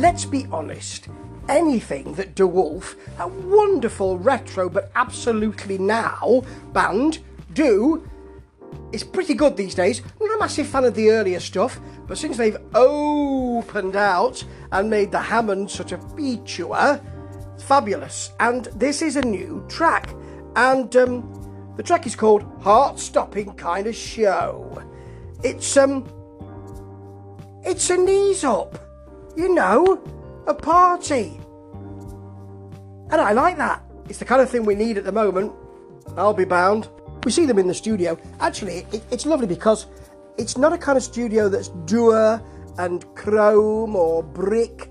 let's be honest, anything that DeWolff, a wonderful retro but absolutely now band, do is pretty good these days. I'm not a massive fan of the earlier stuff, but since they've opened out and made the Hammond such a feature, it's fabulous. And this is a new track, and um, the track is called Heart Stopping Kind of Show. It's um, it's a knees up, you know, a party. And I like that. It's the kind of thing we need at the moment. I'll be bound. We see them in the studio. Actually, it, it's lovely because it's not a kind of studio that's dour and chrome or brick.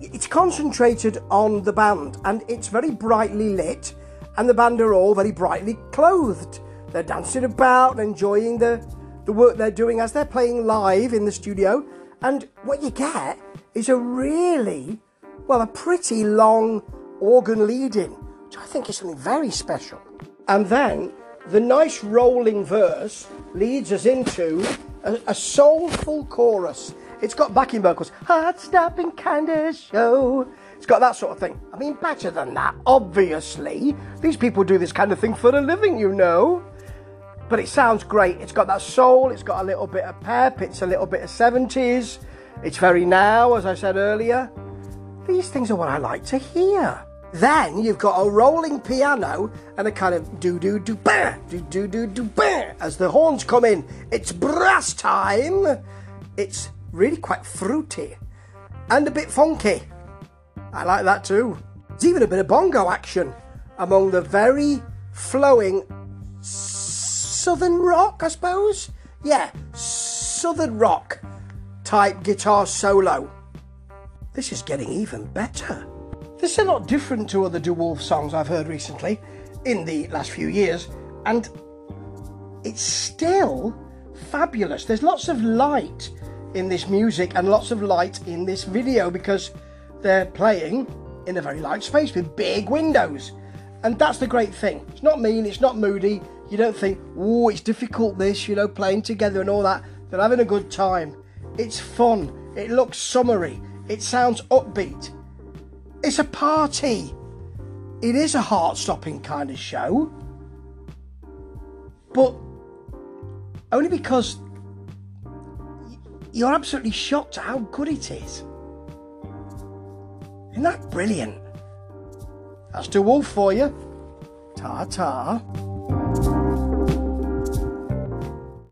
It's concentrated on the band and it's very brightly lit, and the band are all very brightly clothed. They're dancing about enjoying the, the work they're doing as they're playing live in the studio. And what you get is a really, well, a pretty long organ lead-in, which I think is something very special. And then the nice rolling verse leads us into a, a soulful chorus. It's got backing vocals, heart stopping kind of show. It's got that sort of thing. I mean, better than that, obviously. These people do this kind of thing for a living, you know. But it sounds great. It's got that soul, it's got a little bit of pep, it's a little bit of 70s. It's very now, as I said earlier. These things are what I like to hear. Then you've got a rolling piano and a kind of do do do ba do do do do ba as the horns come in. It's brass time. It's really quite fruity and a bit funky. I like that too. There's even a bit of bongo action among the very flowing southern rock, I suppose. Yeah, southern rock type guitar solo. This is getting even better. This is a lot different to other DeWolff songs I've heard recently in the last few years, and it's still fabulous. There's lots of light in this music and lots of light in this video because they're playing in a very light space with big windows. And that's the great thing. It's not mean, it's not moody. You don't think, oh, it's difficult this, you know, playing together and all that. They're having a good time. It's fun. It looks summery. It sounds upbeat. It's a party. It is a heart stopping kind of show. But only because you're absolutely shocked at how good it is. Isn't that brilliant? That's DeWolff for you. Ta ta.